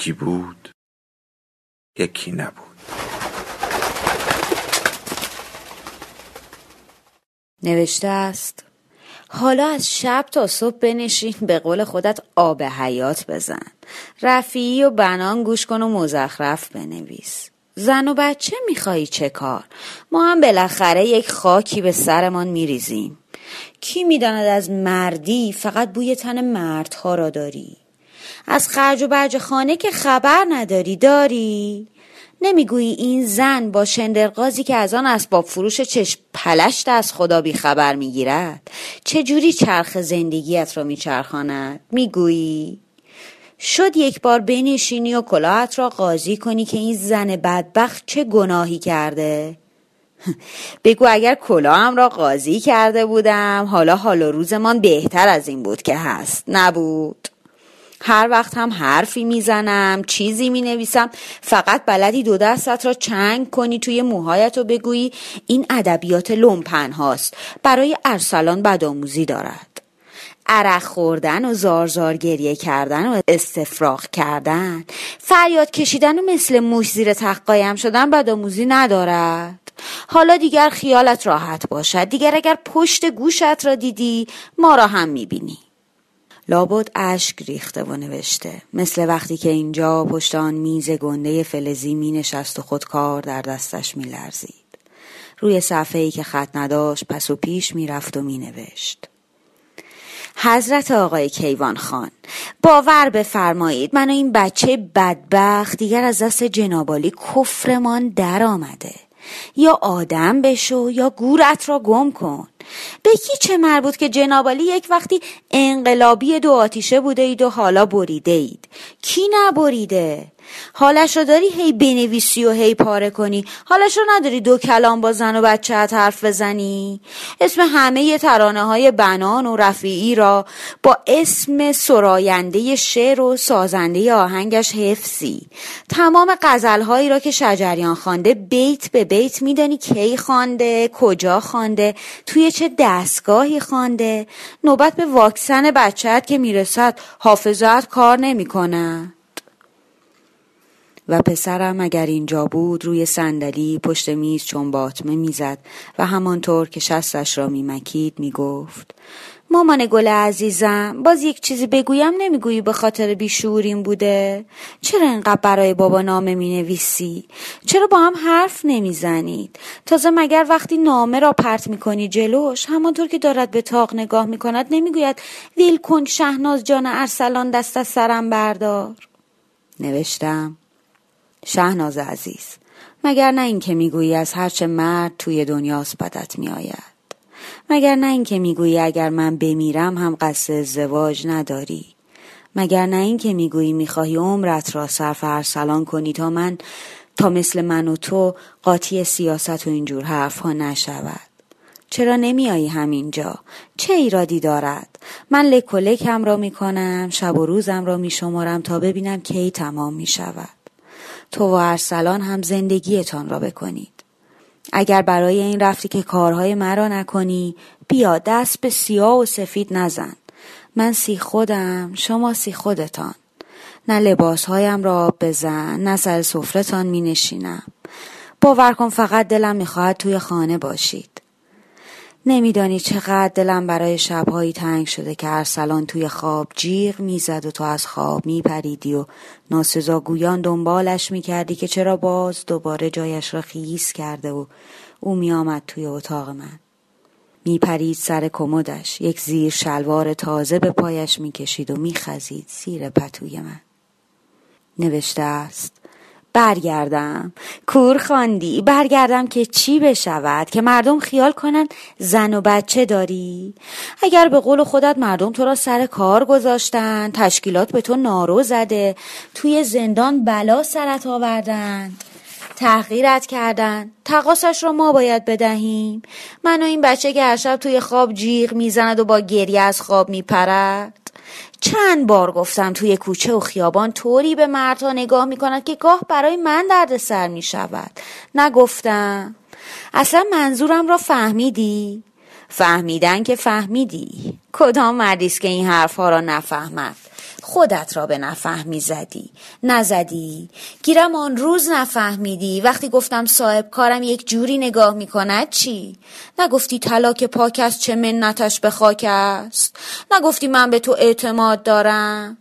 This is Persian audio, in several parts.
یکی بود یکی نبود. نوشته است حالا از شب تا صبح بنشین به قول خودت آب حیات بزن. رفیعی و بنان گوش کن و مزخرف بنویس. زن و بچه میخوایی چه کار؟ ما هم بالاخره یک خاکی به سرمان میریزیم. کی می‌داند از مردی فقط بوی تن مردها را داری؟ از خرج و برج خانه که خبر نداری داری؟ نمی‌گویی این زن با شندرقازی که از آن اسباب فروش چشم پلشت از خدا بی خبر می‌گیرد؟ چجوری چرخ زندگیت را میچرخاند؟ می‌گویی؟ شد یک بار بنشینی و کلاهت را قاضی کنی که این زن بدبخت چه گناهی کرده؟ بگو اگر کلاهم را قاضی کرده بودم حالا حال و روزمان بهتر از این بود که هست. نبود. هر وقت هم حرفی می‌زنم چیزی می‌نویسم فقط بلدی دو دستت را چنگ کنی توی موهایت و بگویی این ادبیات لومپن هاست برای ارسلان بدآموزی دارد. عرق خوردن و زار زار گریه کردن و استفراغ کردن فریاد کشیدن و مثل موش زیر تقایم شدن بدآموزی ندارد. حالا دیگر خیالت راحت باشد دیگر اگر پشت گوشت را دیدی ما را هم می‌بینی. لابد اشک ریخته و نوشته مثل وقتی که اینجا پشت آن میز گنده فلزی می نشست و خودکار در دستش می لرزید. روی صفحه ای که خط نداشت پس و پیش می رفت و می نوشت. حضرت آقای کیوان خان باور بفرمایید من و این بچه بدبخت دیگر از دست جنابالی کفرمان در آمده یا آدم بشو یا گورت را گم کن به کی چه مربوط که جنابالی یک وقتی انقلابی دو آتیشه بوده اید و حالا بریده اید کی نبریده؟ حالش رو داری هی بنویسی و هی پاره کنی. حالش رو نداری دو کلام با زن و بچه حرف بزنی. اسم همه ترانه های بنان و رفیعی را با اسم سراینده شعر و سازنده آهنگش حفظی. تمام هایی را که شجریان خوانده بیت به بیت میدانی کی خوانده کجا خوانده توی چه دستگاهی خوانده. نوبت به واکسن بچهت که می‌رسد حافظت کار نمی‌کنه. و پسرم اگر اینجا بود روی صندلی پشت میز چون باطمه می‌زد و همانطور که شستش را میمکید می‌گفت مامان گل عزیزم باز یک چیزی بگویم نمی‌گویی به خاطر بیشوریم بوده؟ چرا اینقدر برای بابا نامه می نویسی چرا با هم حرف نمی‌زنید؟ تازه مگر وقتی نامه را پرت می کنی جلوش همانطور که دارد به تاق نگاه می کند نمی‌گوید ویل کن شهناز جان ارسلان دست از سرم بردار؟ نوشتم. شهناز عزیز مگر نه اینکه می‌گویی از هرچه مرد توی دنیاست بدت میآید؟ مگر نه اینکه می‌گویی اگر من بمیرم هم قصد ازدواج نداری؟ مگر نه اینکه می‌گویی می‌خواهی عمرت را صرف ارسلان کنی تا من تا مثل من و تو قاطی سیاست و اینجور حرفها نشود؟ چرا نمیایی همینجا؟ چه ایرادی دارد؟ من لک و لکم را می‌کنم شب و روزم را میشمارم تا ببینم کی تمام می‌شود. تو و ارسلان هم زندگیتان را بکنید. اگر برای این رفتی که کارهای مرا نکنی بیا دست به سیاه و سفید نزن. من سی خودم شما سی خودتان. نه لباسهایم را آب بزن نه سر سفرتان می نشینم. باور کن فقط دلم می‌خواهد توی خانه باشید. نمیدانی چقدر دلم برای شبهایی تنگ شده که ارسلان توی خواب جیغ می‌زد و تو از خواب میپریدی و ناسزاگویان دنبالش می‌کردی که چرا باز دوباره جایش را خیز کرده و او میآمد توی اتاق من. میپرید سر کمدش یک زیر شلوار تازه به پایش می‌کشید و میخزید زیر پتوی من. نوشته است برگردم. کور خواندی برگردم که چی بشود؟ که مردم خیال کنند زن و بچه داری؟ اگر به قول خودت مردم تو را سر کار گذاشتن تشکیلات به تو نارو زده توی زندان بلا سرت آوردن تحقیرت کردن تقاسش را ما باید بدهیم. من و این بچه که هر شب توی خواب جیغ می‌زند و با گریه از خواب میپرد چند بار گفتم توی کوچه و خیابان طوری به مردها نگاه می کند که گاه برای من درد سر می شود نگفتم. اصلا منظورم را فهمیدی؟ فهمیدن که فهمیدی. کدام مردیست که این حرفها را نفهمد؟ خودت را به نفهمی زدی. نزدی. گیرم آن روز نفهمیدی. وقتی گفتم صاحب کارم یک جوری نگاه می کند چی؟ نگفتی طلاک پاک است چه منتش به خاک است؟ نگفتی من به تو اعتماد دارم؟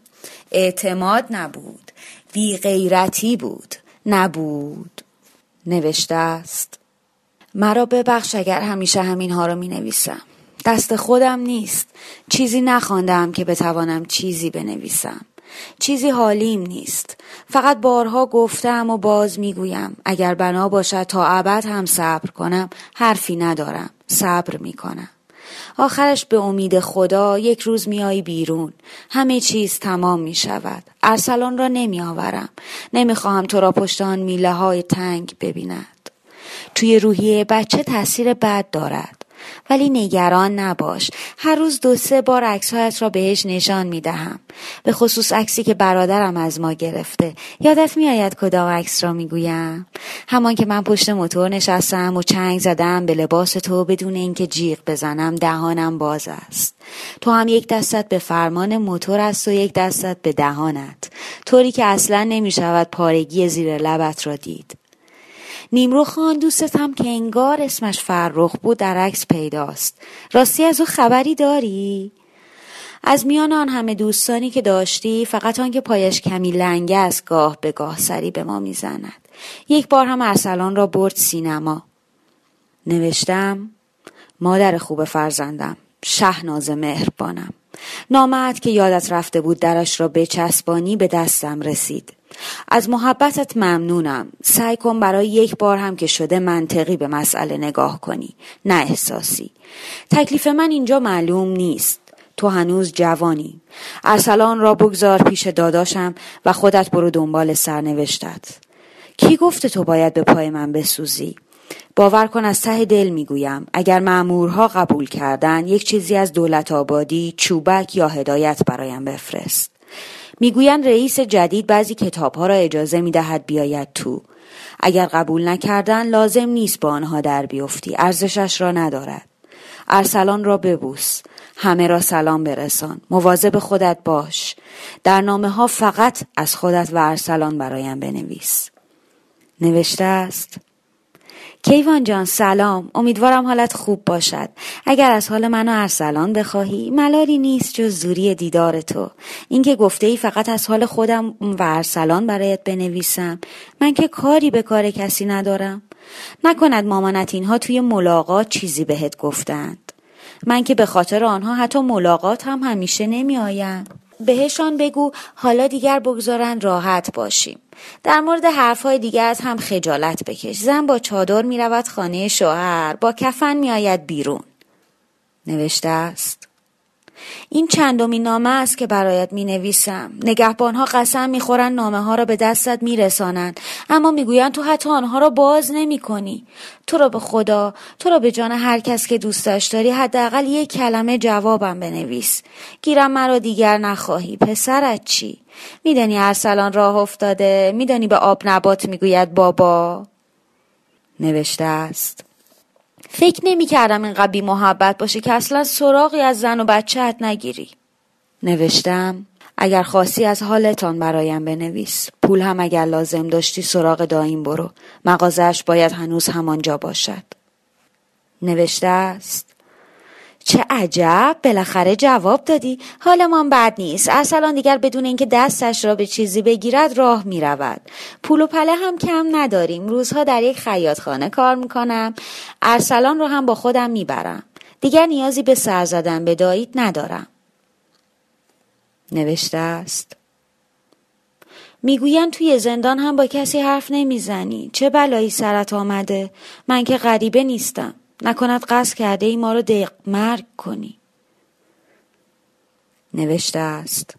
اعتماد نبود. بی غیرتی بود. نبود. نوشته است. مرا ببخش اگر همیشه همین ها رو می نویسم دست خودم نیست. چیزی نخواندم که بتوانم چیزی بنویسم. چیزی حالیم نیست. فقط بارها گفتم و باز می‌گویم. اگر بنا باشد تا ابد هم صبر کنم حرفی ندارم. صبر می‌کنم. آخرش به امید خدا یک روز میایی بیرون. همه چیز تمام می شود ارسلان را نمی آورم نمی خواهم تو را پشت آن میله های تنگ ببیند. توی روحیه بچه تاثیر بد دارد. ولی نگران نباش. هر روز دو سه بار عکسهایت را بهش نشان می دهم به خصوص عکسی که برادرم از ما گرفته. یادت میآید کدام عکس را می‌گویم؟ همان که من پشت موتور نشستم و چنگ زدم به لباس تو بدون اینکه جیغ بزنم دهانم باز است. تو هم یک دستت به فرمان موتور است و یک دستت به دهانت. طوری که اصلا نمی شود پارگی زیر لبت را دید. نیمرو خان دوستم که انگار اسمش فرخ بود در عکس پیداست. راستی از او خبری داری؟ از میان آن همه دوستانی که داشتی فقط آن که پایش کمی لنگه است گاه به گاه سری به ما می‌زند. یک بار هم ارسلان را برد سینما. نوشتم مادر خوب فرزندم شهناز مهربانم. نامت که یادت رفته بود درش را به چسبانی به دستم رسید. از محبتت ممنونم. سعی کن برای یک بار هم که شده منطقی به مسئله نگاه کنی. نه احساسی. تکلیف من اینجا معلوم نیست. تو هنوز جوانی. ارسلان را بگذار پیش داداشم و خودت برو دنبال سرنوشتت. کی گفته تو باید به پای من بسوزی؟ باور کن از ته دل می‌گویم. اگر معمورها قبول کردن یک چیزی از دولت آبادی چوبک یا هدایت برایم بفرست. می‌گویند رئیس جدید بعضی کتابها را اجازه می‌دهد بیاید تو. اگر قبول نکردن لازم نیست با آنها در بیفتی. ارزشش را ندارد. ارسلان را ببوس. همه را سلام برسان. مواظب خودت باش. در نامه ها فقط از خودت و ارسلان برایم بنویس. نوشته است کیوان جان سلام. امیدوارم حالت خوب باشد. اگر از حال من و ارسلان بخواهی ملالی نیست جز زوری دیدار تو. اینکه گفته ای فقط از حال خودم و ارسلان برایت بنویسم من که کاری به کار کسی ندارم. نکند مامانت اینها توی ملاقات چیزی بهت گفتند. من که به خاطر آنها حتی ملاقات هم همیشه نمی آیم. بهشان بگو حالا دیگر بگذارن راحت باشیم. در مورد حرفهای دیگر از هم خجالت بکش. زن با چادر می رود خانه شوهر با کفن می آید بیرون. نوشته است این چندمین نامه است که برایت می نویسم ها قسم می خورن نامه ها را به دستت می رسانند اما می گویند تو حتی آنها را باز نمی کنی تو را به خدا تو را به جان هر کس که دوستش داری حداقل یک کلمه جوابم بنویس. گیرم مرا دیگر نخواهی. پسرت چی؟ میدانی ارسلان راه افتاده؟ میدانی به آب نبات می‌گوید بابا؟ نوشته است. فکر نمی کردم اینقدر بی محبت باشه که اصلا سراغی از زن و بچهت نگیری. نوشتم اگر خاصی از حالتان برایم بنویس. پول هم اگر لازم داشتی سراغ دایم برو. مغازش باید هنوز همانجا باشد. نوشته است چه عجب. بالاخره جواب دادی. حالمان بد نیست. ارسلان دیگر بدون اینکه دستش را به چیزی بگیرد راه می رود پول و پله هم کم نداریم. روزها در یک خیاطخانه کار می‌کنم. ارسلان را هم با خودم می‌برم. دیگر نیازی به سر زدن به دایید ندارم. نوشته است. می‌گویند توی زندان هم با کسی حرف نمی‌زنی. چه بلایی سرت آمده؟ من که غریبه نیستم. نکند قصد کرده ای ما رو دق مرگ کنی. نوشته است.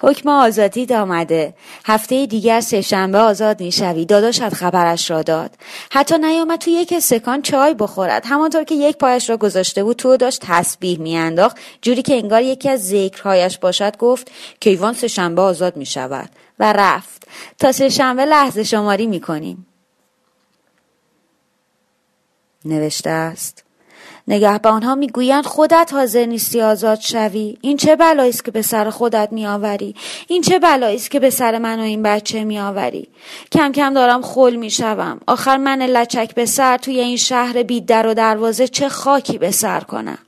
حکم آزادی آمده هفته دیگر سهشنبه آزاد می‌شوی. داداشت خبرش را داد. حتی نیامد تو یک سکان چای بخورد. همانطور که یک پایش را گذاشته بود تو داشت تسبیح میانداخت. جوری که انگار یکی از ذکرهایش باشد گفت کیوان سهشنبه آزاد می شود و رفت. تا سهشنبه لحظه شماری می کنیم نوشته است. نگهبانها می‌گویند خودت حاضر نیستی آزاد شوی. این چه بلایی است که به سر خودت میآوری؟ این چه بلایی است که به سر من و این بچه میآوری؟ کم کم دارم خل می‌شوم. آخر من لچک به سر توی این شهر بی در و دروازه چه خاکی به سر کنم؟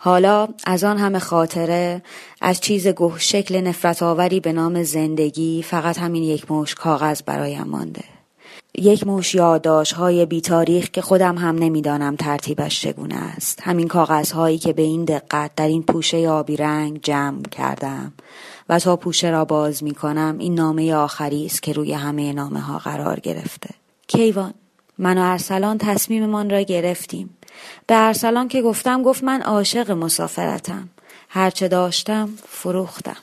حالا از آن همه خاطره از چیز گوه شکل نفرت آوری به نام زندگی فقط همین یک مش کاغذ برایم مانده. یک موش یادداشت های بی تاریخ که خودم هم نمی‌دانم ترتیبش چگونه است. همین کاغذ هایی که به این دقت در این پوشه آبی رنگ جمع کردم و تا پوشه را باز می کنم این نامه آخری است که روی همه نامه ها قرار گرفته. کیوان من و ارسلان تصمیممان را گرفتیم. به ارسلان که گفتم گفت من عاشق مسافرتم. هرچه داشتم فروختم.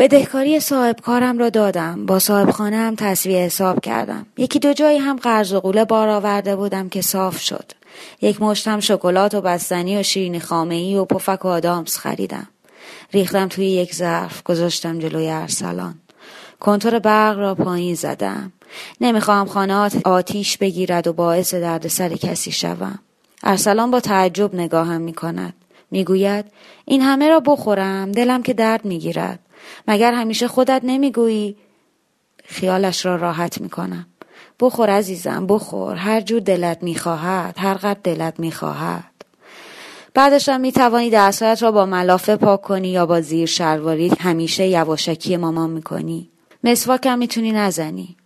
بدهکاری صاحب کارم را دادم. با صاحب خانه هم تصویه حساب کردم. یکی دو جایی هم قرض و قوله بار آورده بودم که صاف شد. یک مشتم شکلات و بستنی و شیرینی خامه ای و پفک و آدامس خریدم. ریختم توی یک ظرف گذاشتم جلوی ارسلان. کنتور برق را پایین زدم. نمی‌خواهم خانه آتیش بگیرد و باعث دردسر کسی شوم. ارسلان با تعجب نگاهم می‌کند. می‌گوید این همه را بخورم دلم که درد می‌گیرد. مگر همیشه خودت نمی‌گویی؟ خیالش را راحت می‌کنم. بخور عزیزم بخور. هر جور دلت می‌خواهد هر قد دلت می‌خواهد. بعدش هم می‌توانی دستهایت را با ملافه پاک کنی یا با زیر شلواری. همیشه یواشکی مامان می‌کنی. مسواکم می‌تونی نزنی.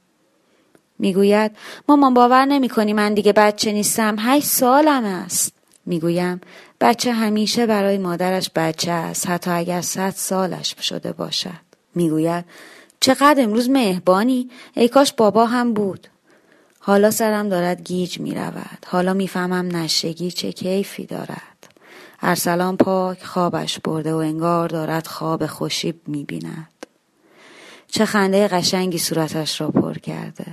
می‌گوید مامان باور نمی‌کنی من دیگه بچه نیستم. هشت سالم است. می‌گویم بچه همیشه برای مادرش بچه است حتی اگر صد سالش شده باشد می‌گوید چقدر امروز مهربانی ای کاش بابا هم بود حالا سرم دارد گیج می رود. حالا می‌فهمم نشگی چه کیفی دارد. ارسلان پاک خوابش برده و انگار دارد خواب خوشی می بیند. چه خنده قشنگی صورتش را پر کرده.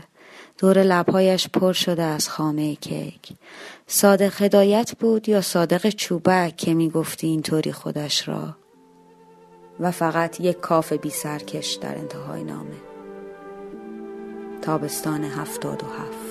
دور لبهایش پر شده از خامه کیک. صادق هدایت بود یا صادق چوبک که می گفتی اینطوری خودش را؟ و فقط یک کاف بی سرکش در انتهای نامه. تابستان هفتاد و هفت.